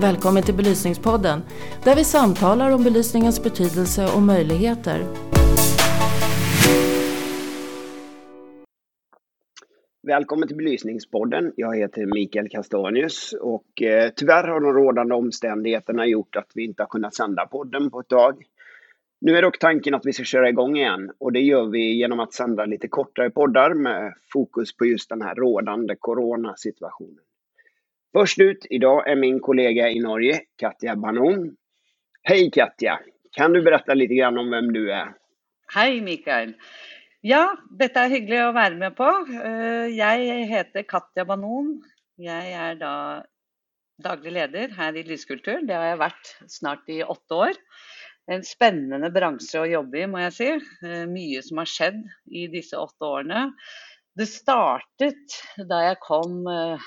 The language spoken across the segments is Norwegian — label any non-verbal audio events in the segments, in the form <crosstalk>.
Välkommen till Belysningspodden där vi samtalar om belysningens betydelse och möjligheter. Välkommen till Belysningspodden. Jag heter Mikael Castanius och eh, tyvärr har de rådande omständigheterna gjort att vi inte har kunnat sända podden på ett tag. Nu är dock tanken att vi ska köra igång igen och det gör vi genom att sända lite kortare poddar med fokus på just den här rådande coronasituationen. Först ut idag är min kollega i Norge, Katja Banon. Hej Katja! Kan du berätta grann om vem du är? Hei, Mikael. Ja, dette er hyggelig å være med på. Eh, Jeg heter Katja Banon. Jeg er da daglig leder her i Lyskultur. Det har jeg vært snart i åtte år. En spennende bransje å jobbe i, må jeg si. Eh, Mye som har skjedd i disse åtte årene. Det startet da jeg kom, eh,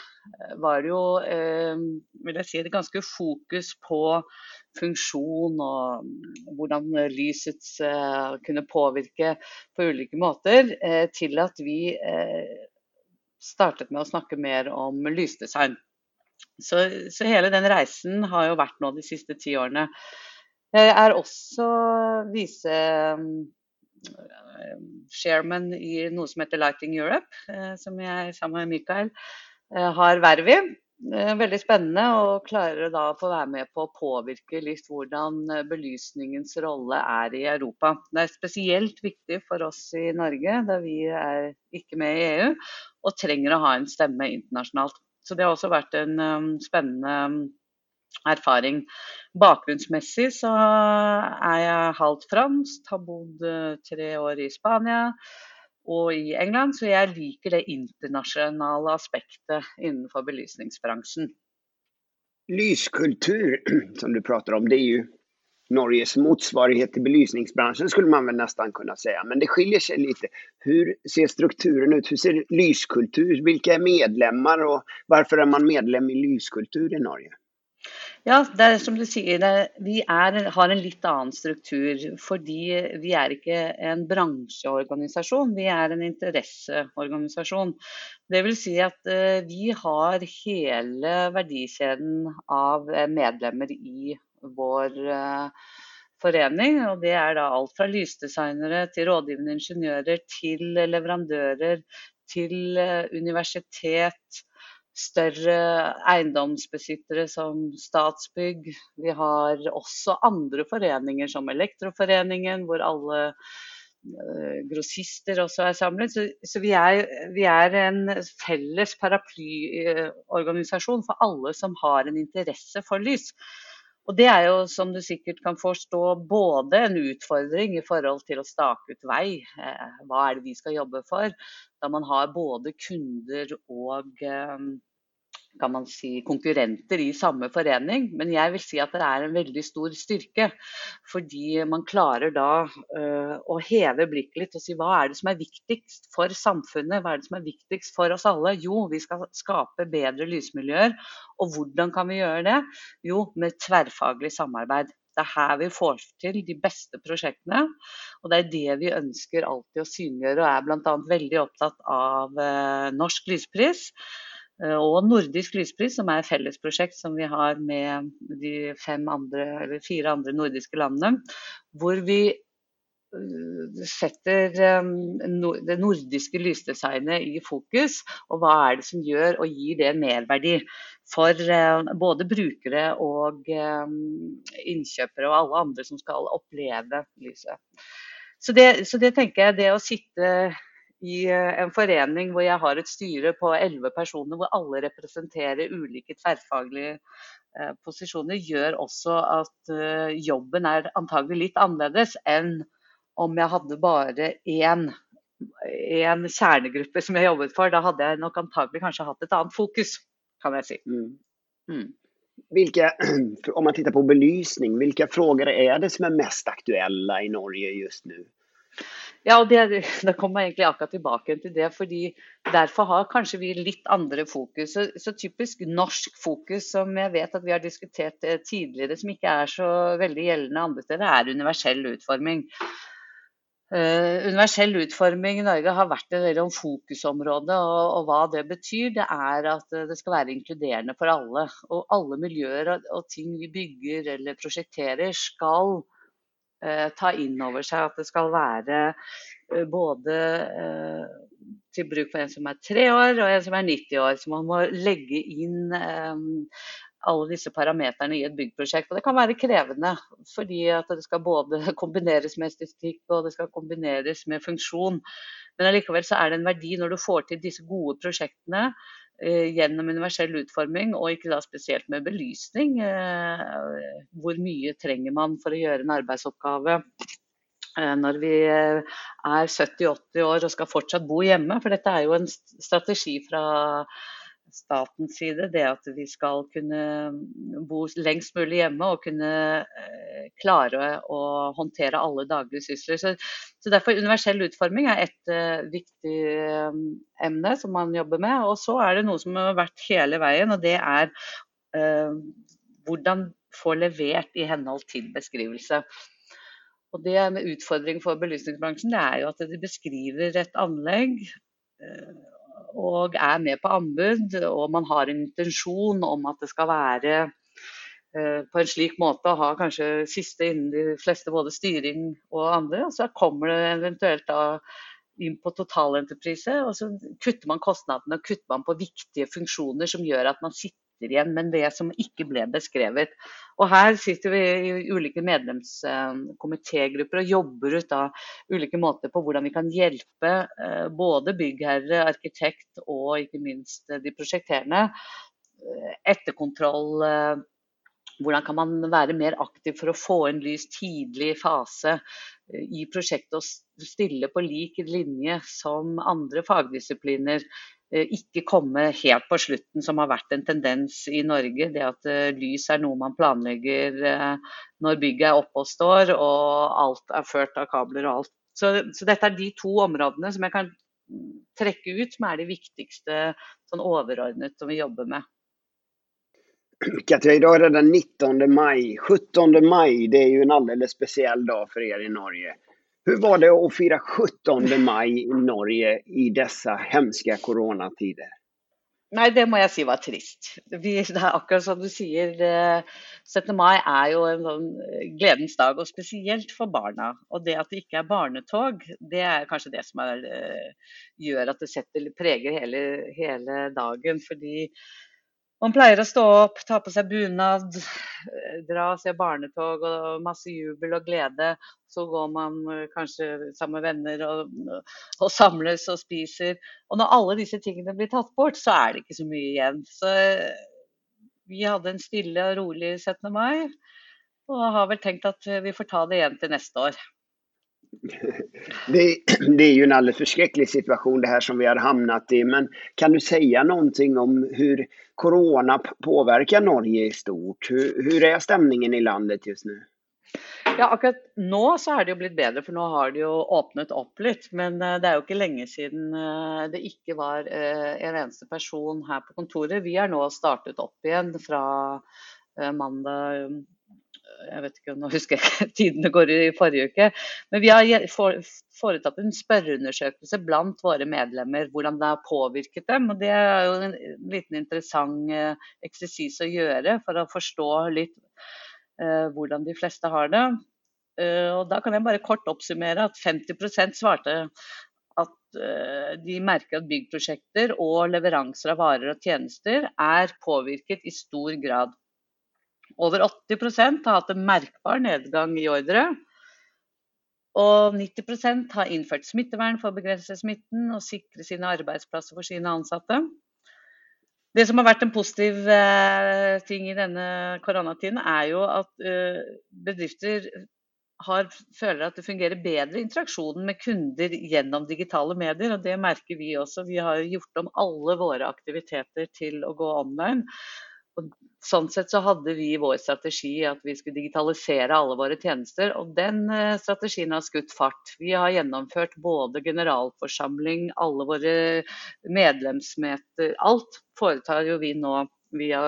var jo eh, vil jeg si, et ganske fokus på funksjon og hvordan lysets eh, kunne påvirke på ulike måter, til at vi startet med å snakke mer om lysdesign. Så, så hele den reisen har jo vært nå de siste ti årene. Jeg er også vise chairman i noe som heter Lighting Europe, eh, som jeg sammen med Mikael eh, har verv i. Eh, Veldig spennende og klarer da å få være med på å påvirke litt hvordan eh, belysningens rolle er i Europa. Det er spesielt viktig for oss i Norge, da vi er ikke med i EU og trenger å ha en stemme internasjonalt. Så det har også vært en spennende erfaring. Bakgrunnsmessig så er jeg halvt fransk, har bodd eh, tre år i Spania og i England, så jeg liker det internasjonale aspektet innenfor belysningsbransjen. Lyskultur, <clears throat> som du prater om, det er jo Norges motsvarighet til belysningsbransjen, skulle man vel nesten kunne si. Men det skiljer seg litt. Hvordan ser strukturen ut? Hvordan ser lyskultur? Hvilke er medlemmer, og hvorfor er man medlem i lyskultur i Norge? Ja, det er som du sier, vi er, har en litt annen struktur. Fordi vi er ikke en bransjeorganisasjon, vi er en interesseorganisasjon. Vil si at eh, vi har hele verdikjeden av eh, medlemmer i vår eh, forening. Og det er da alt fra lysdesignere til rådgivende ingeniører til leverandører til universitet større eiendomsbesittere som Statsbygg. Vi har også andre foreninger som Elektroforeningen, hvor alle eh, grossister også er samlet. Så, så vi, er, vi, er, en felles paraplyorganisasjon for alle som har en interesse for lys. Og det er jo, som du sikkert kan forstå, både en utfordring i forhold til å stake ut vei. Eh, hva er det vi skal jobbe for? Da man har både kunder og eh, kan man si, konkurrenter i samme forening. Men jeg vil si at det er en veldig stor styrke. Fordi man klarer da uh, å heve blikket litt og si hva er det som er viktigst for samfunnet? Hva er det som er viktigst for oss alle? Jo, vi skal skape bedre lysmiljøer. Og hvordan kan vi gjøre det? Jo, med tverrfaglig samarbeid. Det er her vi får til de beste prosjektene. Og det er det vi ønsker alltid å synliggjøre, og er bl.a. veldig opptatt av uh, Norsk lyspris. Eh, og Nordisk lyspris, som er et fellesprosjekt som vi har med de andre, fire andre nordiske landene. Hvor vi eh, setter eh, det nordiske lysdesignet i fokus. Og hva er det som gjør og gir det merverdi for både brukere og innkjøpere og alle andre som skal oppleve lyset. Så det, så det tenker jeg, det å sitte i eh, en forening hvor jeg har et styre på elleve personer, hvor alle representerer ulike tverrfaglige eh, posisjoner, gjør også at eh, jobben er antagelig litt annerledes enn om jeg hadde bare én, én kjernegruppe som jeg jobbet for. Da hadde jeg nok antagelig kanskje hatt et annet fokus, kan jeg si. Mm. Mm. Vilka, <clears throat> om man tittar på belysning, hvilke frågor er det som er mest aktuelle i Norge just nu? Ja, og <laughs> Da kommer jeg egentlig akkurat tilbake til det. fordi Derfor har kanskje vi litt andre fokus. Så, så, typisk norsk fokus, som jeg vet at vi har diskutert eh, tidligere, som ikke er så veldig gjeldende andre steder, er universell utforming. Uh, universell utforming i Norge har vært et veldig fokusområde. Og, og, hva det betyr, det er at det skal være inkluderende for alle. Og alle miljøer og, og ting vi bygger eller prosjekterer skal ta inn over seg at det skal være uh, både til bruk for en som er tre år og en som er 90 år. Så man må legge inn alle disse parameterne i et byggprosjekt. Og det kan være krevende, fordi det skal både <laughs> kombineres med estetikk og det skal kombineres med funksjon. Men allikevel så er det en verdi når du får til disse gode prosjektene eh, gjennom universell utforming, og ikke da spesielt med belysning. Eh, hvor mye trenger man for å gjøre en arbeidsoppgave? Eh, når vi er 70-80 år og skal fortsatt bo hjemme. For dette er jo en strategi fra statens side, det at vi skal kunne bo lengst mulig hjemme og kunne eh, klare å håndtere alle daglige sysler. Så, så Derfor universell utforming er et uh, viktig um, emne som man jobber med. Og så er det noe som har vært hele veien, og det er uh, hvordan få levert i henhold til beskrivelse. Og det med utfordring for belysningsbransjen det er jo at de beskriver et anlegg og er med på anbud, og man har en intensjon om at det skal være eh, på en slik måte å ha kanskje siste innen de fleste, både styring og andre. og Så kommer det eventuelt da inn på totalentreprise, og så kutter man kostnadene og kutter man på viktige funksjoner som gjør at man sitter igjen med det som ikke ble beskrevet. Og Her sitter vi i ulike medlemskomitégrupper og jobber ut da ulike måter på hvordan vi kan hjelpe eh, både byggherre, arkitekt og ikke minst de prosjekterende. Eh, etterkontroll, eh, hvordan kan man være mer aktiv for å få inn lys tidlig fase i prosjektet og stille på lik linje som andre fagdisipliner. Eh, ikke komme helt på slutten, som har vært en tendens i Norge. Det at eh, lys er noe man planlegger eh, når bygget er oppe og står, og alt er ført av kabler og alt. Så, så dette er de to områdene som jeg kan trekke ut, som er de viktigste sånn overordnet som vi jobber med. Katja, i dag er det den 19 mai. 17 mai det er jo en alldeles spesiell dag for dere i Norge. Hur var det att fira 17 maj i Norge i dessa hemska koronatider? Nei, det må jeg si var trist. Vi, det er akkurat som du sier, 17. Eh, mai er jo en sånn eh, gledens dag, og spesielt for barna. Og det at det ikke er barnetog, det er kanskje det som er, eh, gjør at det setter, preger hele, hele dagen. Fordi man pleier å stå opp, ta på seg bunad, eh, dra og se barnetog og masse jubel og glede. Så går man eh, kanskje sammen med venner og, og, samles og spiser. Og når alle disse tingene blir tatt bort, så er det ikke så mye igjen. Så eh, vi hadde en stille og rolig 17. mai, og har vel tenkt at vi får ta det igjen til neste år. Det, det, är ju en alldeles förskräcklig situation det här som vi har hamnat i. Men kan du säga någonting om hur corona påverkar Norge i stort? Hur, hur er stämningen i landet just nu? Ja, akkurat nå så er det jo blitt bedre, for nå har det jo åpnet opp litt. Men eh, det er jo ikke lenge siden eh, det ikke var eh, en eneste person her på kontoret. Vi har nå startet opp igjen fra mandag jeg vet ikke, husker jeg ikke <laughs> tidene går i forrige uke. Men vi har foretatt en spørreundersøkelse blant våre medlemmer, hvordan det har påvirket dem. og Det er jo en liten interessant eh, eksersis å gjøre for å forstå litt uh, hvordan de fleste har det. Uh, og Da kan jeg bare kort oppsummere at 50 svarte at de merker at byggprosjekter og leveranser av varer og tjenester er påvirket i stor grad. Over 80% har hatt en merkbar nedgang i ordre. Og 90% har innført smittevern for å begrense smitten og sikre sine arbeidsplasser for sine ansatte. Det som har vært en positiv eh, ting i denne koronatiden, er jo at eh, bedrifter har, føler at det fungerer bedre interaksjonen med kunder gjennom digitale medier. og Det merker vi også. Vi har gjort om alle våre aktiviteter til å gå online. Og sånn sett så hadde vi vår strategi at vi skulle digitalisere alle våre tjenester, og den eh, strategien har skutt fart. Vi har gjennomført både generalforsamling, alle våre medlemsmøter. Alt foretar jo vi nå via,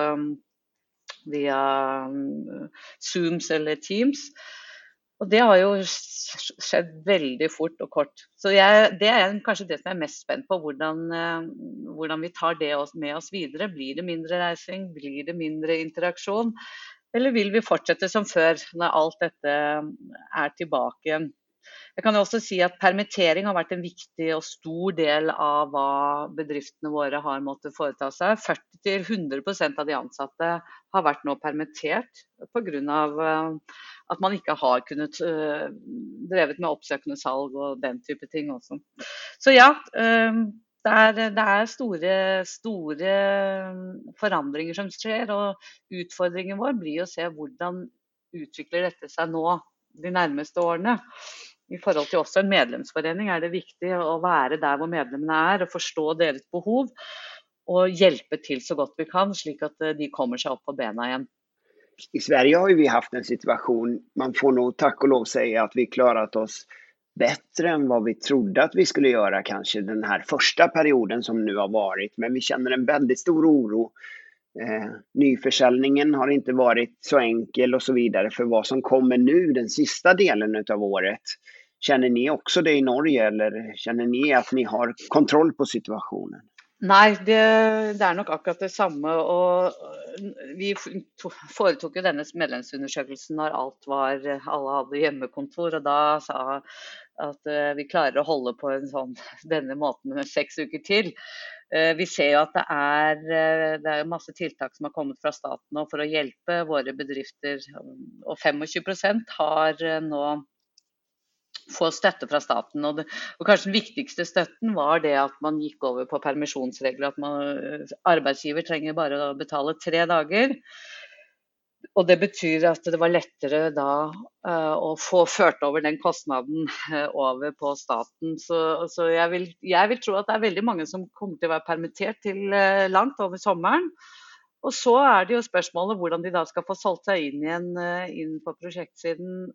via Zooms eller Teams. Og det har jo skjedd veldig fort og kort. Så jeg, det er kanskje det som jeg er mest spent på. Hvordan, eh, hvordan vi tar det med oss videre. Blir det mindre reising? Blir det mindre interaksjon? Eller vil vi fortsette som før, når alt dette er tilbake igjen? Jeg kan jo også si at Permittering har vært en viktig og stor del av hva bedriftene våre har måttet foreta seg. 40-100% av de ansatte har vært nå permittert pga. Eh, at man ikke har kunnet uh, drevet med oppsøkende salg og den type ting også. Så ja, uh, det er, det er store, store, forandringer som skjer. Og utfordringen vår blir å se hvordan utvikler dette seg nå de nærmeste årene i forhold til også en medlemsforening er det viktig å være der hvor medlemmene er, og forstå deres behov. Og hjelpe til så godt vi kan, slik at eh, de kommer seg opp på bena igjen. I Sverige har vi hatt en situasjon, man får nå takk og lov si at vi klaret oss bedre enn hva vi trodde at vi skulle gjøre kanskje den her første perioden som nå har vært. Men vi kjenner en veldig stor oro. Eh, nyförsäljningen har ikke vært så enkel og så videre for hva som kommer nå den siste delen av året. Kjenner ni også det i Norge, eller kjenner ni at ni har kontroll på situasjonen? Nei, det, det, er nok akkurat det samme. og Vi foretok jo denne medlemsundersøkelsen når alt var, alle hadde hjemmekontor. og Da sa at eh, vi klarer å holde på sånn, denne måten med seks uker til. Eh, vi ser jo at det er, det er masse tiltak som har kommet fra staten for å hjelpe våre bedrifter. Og 25% har nå få støtte fra staten. Og, det, og, kanskje den viktigste støtten var det at man gikk over på permisjonsregler. At man, arbeidsgiver trenger bare å betale tre dager. Og det betyr at det var lettere da uh, å få ført over den kostnaden uh, over på staten. Så, så jeg, vil, jeg, vil, tro at det er veldig mange som kommer til å være permittert til uh, langt over sommeren. Og så er det jo spørsmålet hvordan de da skal få solgt seg inn igjen eh, inn på prosjektsiden,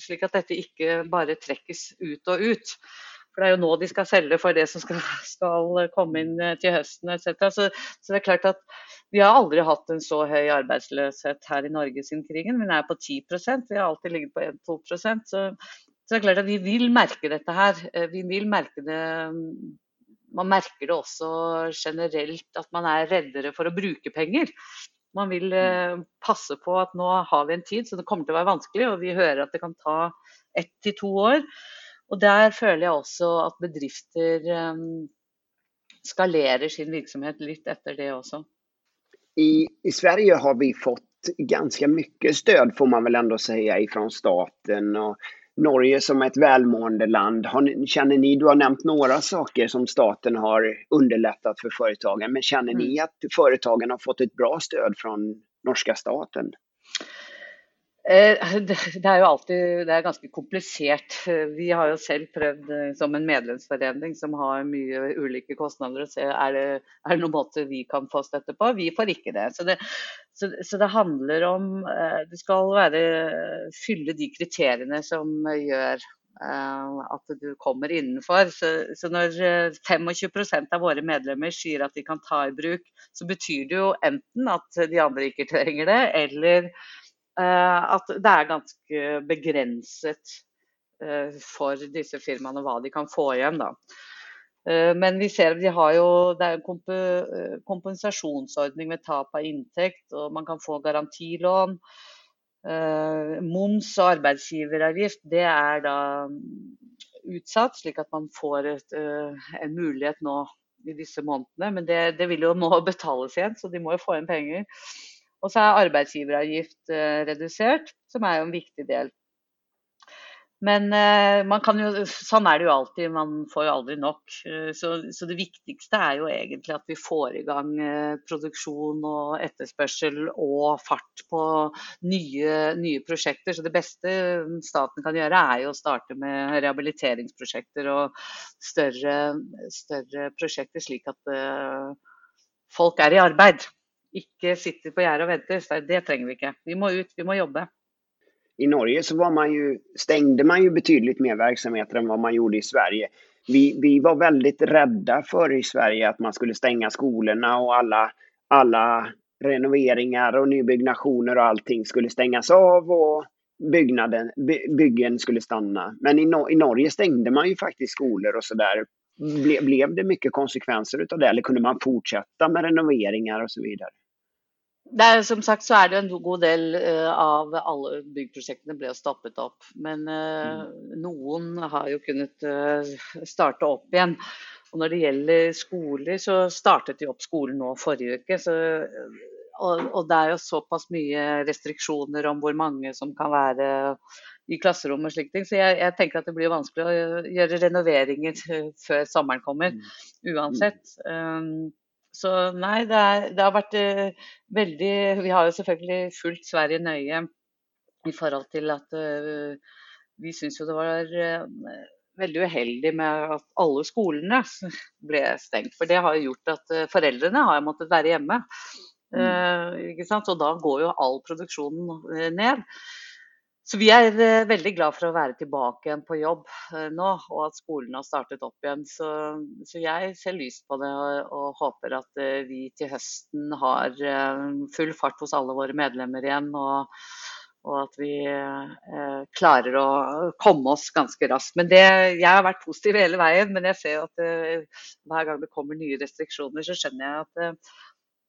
slik at dette ikke bare trekkes ut og ut. For det er jo nå de skal selge for det som skal, skal komme inn eh, til høsten etc. Så, så, det er klart at vi har aldri hatt en så høy arbeidsløshet her i Norge siden krigen. Vi er på 10% Vi har alltid ligget på 1-2 så, så det er klart at vi vil merke dette her. Eh, vi vil merke det man merker det også generelt at man er reddere for å bruke penger. Man vil mm. eh, passe på at nå har vi en tid, så det kommer til å være vanskelig. Og vi hører at det kan ta ett til to år. Og der føler jeg også at bedrifter eh, skalerer sin virksomhet litt etter det også. I, I, Sverige har vi fått ganske mye stød, får man vel enda si, fra staten. og Norge som et velmående land. Har, känner ni, du har nevnt noen saker som staten har underlättat for företagen, men kjenner ni mm. at företagen har fått et bra stöd fra norske staten? Eh, <laughs> det er jo alltid det er ganske komplisert. Vi har jo selv prøvd eh, som en medlemsforening som har mye ulike kostnader, å se er det, er det noen måte vi kan få støtte på. Vi får ikke det. Så det, så, så det handler om Du Det skal være, fylle de kriteriene som gjør at du kommer innenfor. Så, så når 25% av våre medlemmer sier at de kan ta i bruk, så betyr det jo enten at de andre ikke trenger det, eller Eh, at det er ganske begrenset eh, for disse firmaene hva de kan få igjen. da. Eh, men vi ser de har jo, det er en kompensasjonsordning ved tap av inntekt, og man kan få garantilån. Moms og arbeidsgiveravgift det er da utsatt, slik at man får et, en mulighet nå i disse månedene. Men det, det vil jo nå betales igjen, så de må jo få inn penger. Og så er arbeidsgiveravgift eh, redusert, som er jo en viktig del. Men eh, jo, sånn er det jo alltid, man får jo aldri nok. Eh, så, så, det viktigste er jo egentlig at vi får i gang produksjon og etterspørsel og fart på nye, nye prosjekter. Så det beste staten kan gjøre er jo å starte med rehabiliteringsprosjekter og større, større prosjekter, slik at folk er i arbeid ikke sitter på gjerdet og venter. Det trenger vi ikke. Vi må ut, vi må jobbe. I Norge så man jo, stengte man jo betydelig mer virksomheter enn hva man gjorde i Sverige. Vi, vi, var veldig redde for i Sverige at man skulle stenge skolene og alle, alle renoveringer og nybyggnationer og allting skulle stenges av. og byggnaden, by, byggen skulle stanna. Men i, no, i Norge stängde man ju faktiskt skolor och sådär. Ble, blev det mycket konsekvenser utav det eller kunde man fortsätta med renoveringar och så? Det er, som sagt så er det en god del uh, av alle byggprosjektene ble stoppet opp. Men uh, mm. noen har jo kunnet uh, starte opp igjen. Og når det gjelder skoler, så startet de opp skolen nå forrige uke. Så, og, og, det er jo såpass mye restriksjoner om hvor mange som kan være i klasserom og slike ting. Så jeg, jeg, tenker at det blir vanskelig å gjøre renoveringer før sommeren kommer, mm. uansett. Um, så nei, det, er, det har vært uh, veldig Vi har jo selvfølgelig fulgt Sverige nøye i forhold til at uh, vi syns jo det var uh, veldig uheldig med at alle skolene <laughs> ble stengt. For det har jo gjort at foreldrene har måttet være hjemme. Mm. Og da går jo all produksjonen ned. Så vi er eh, veldig glad for å være tilbake igjen på jobb eh, nå, og at skolen har startet opp igjen. Så, så jeg ser lyst på det og, og, håper at eh, vi til høsten har full fart hos alle våre medlemmer igjen. Og, og at vi eh, klarer å komme oss ganske raskt. Men det, Jeg har vært positiv hele veien, men jeg ser at eh, hver gang det kommer nye restriksjoner, så skjønner jeg at eh,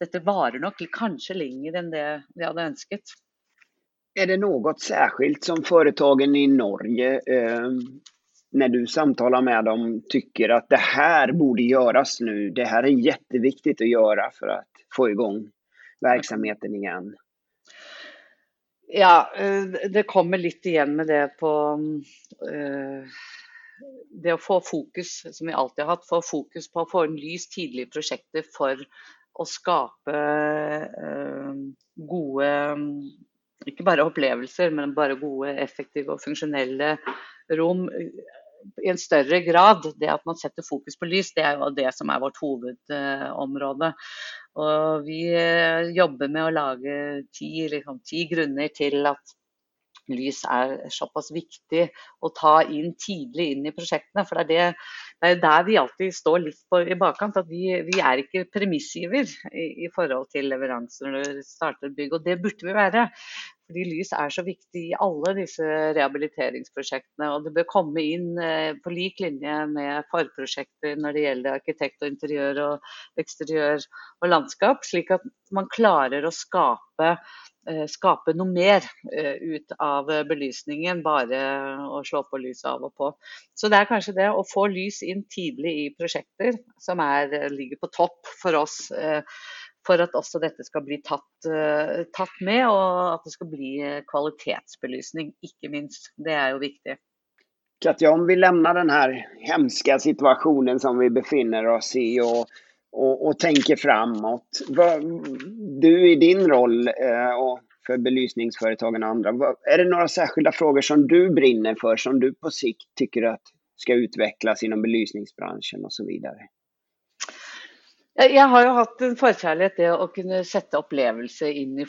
dette varer nok kanskje lenger enn det vi hadde ønsket. Är det något särskilt som företagen i Norge, eh, när du samtalar med dem, tycker att det här borde göras nu? Det här är jätteviktigt att göra för att få igång verksamheten igen. Ja, eh, det kommer litt igjen med det på eh, Det å få fokus, som vi alltid har hatt, få fokus på å få en lys tidlig i prosjektet for å skape eh, gode ikke bare opplevelser, men bare gode, effektive og funksjonelle rom i en større grad. Det at man setter fokus på lys, det er jo det som er vårt hovedområde. Og vi eh, jobber med å lage ti, liksom, ti grunner til at lys er såpass viktig å ta inn tidlig inn i prosjektene. For det er, det, det er der vi alltid står litt på, i bakkant. at vi, vi er ikke premissgiver i, i, forhold til leveranser når vi starter bygg. Og det burde vi være. Fordi lys er så viktig i alle disse rehabiliteringsprosjektene. Og det bør komme inn eh, på lik linje med forprosjekter når det gjelder arkitekt og interiør og eksteriør og landskap, slik at man klarer å skape skape noe mer eh, ut av belysningen, bare å slå på lyset av og på. Så det er kanskje det å få lys inn tidlig i prosjekter som er, ligger på topp for oss. Eh, for at også dette skal bli tatt, tatt med, og at det skal bli kvalitetsbelysning, ikke minst. Det er jo viktig. Katja, om vi lämnar den här hemska situationen som vi befinner oss i och och, och tänker framåt. Du i din roll eh, och för belysningsföretagen och andra, är det några särskilda frågor som du brinner för, som du på sikt tycker att ska utvecklas inom belysningsbranschen och så vidare? Jeg har jo hatt en forkjærlighet til å kunne sette opplevelse inn i,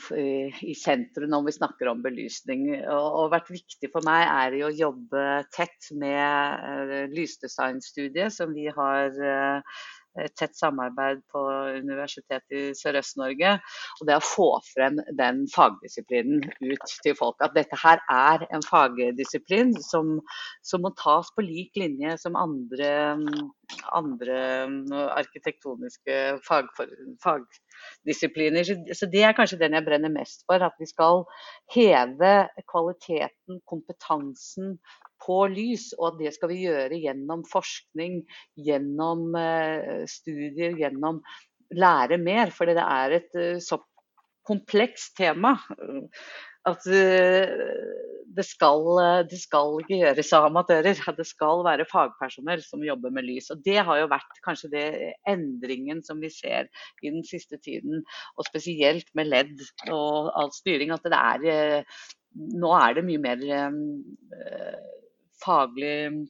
i sentrum når vi snakker om belysning. Og, og vært viktig for meg er å jobbe tett med uh, lysdesignstudiet som vi har uh, et tett samarbeid på Universitetet i Sørøst-Norge. Og det å få frem den fagdisiplinen ut til folk. At dette her er en fagdisiplin som, som må tas på lik linje som andre, andre arkitektoniske fag, fagdisipliner. Så det er kanskje den jeg brenner mest for. At vi skal heve kvaliteten, kompetansen på lys, og at det skal vi gjøre gjennom forskning, gjennom eh, studier, gjennom lære mer. Fordi det er et eh, så komplekst tema at eh, det skal, det skal ikke gjøres av amatører. Det skal være fagpersonell som jobber med lys. Og Det har jo vært kanskje det endringen som vi ser i den siste tiden. Og spesielt med ledd og all styring. At det er Nå er det mye mer faglig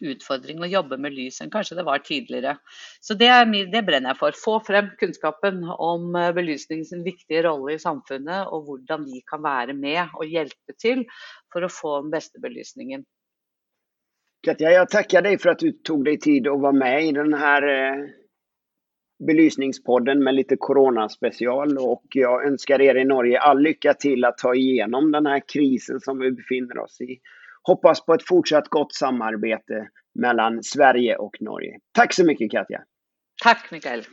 utfordring å jobbe med lys enn kanskje det var tidligere. Så det, det, brenner jeg for. Få frem kunnskapen om eh, belysningens viktige rolle i samfunnet, og hvordan vi kan være med og hjelpe til for å få den beste belysningen. Katja, jeg takker deg for at du tok deg tid å være med i denne Belysningspodden med litt koronaspesial. Og jeg ønsker dere i Norge all lykke til å ta igjennom denne krisen som vi befinner oss i. Hoppas på ett fortsatt gott samarbete mellan Sverige och Norge. Tack så mycket Katja! Tack Mikael!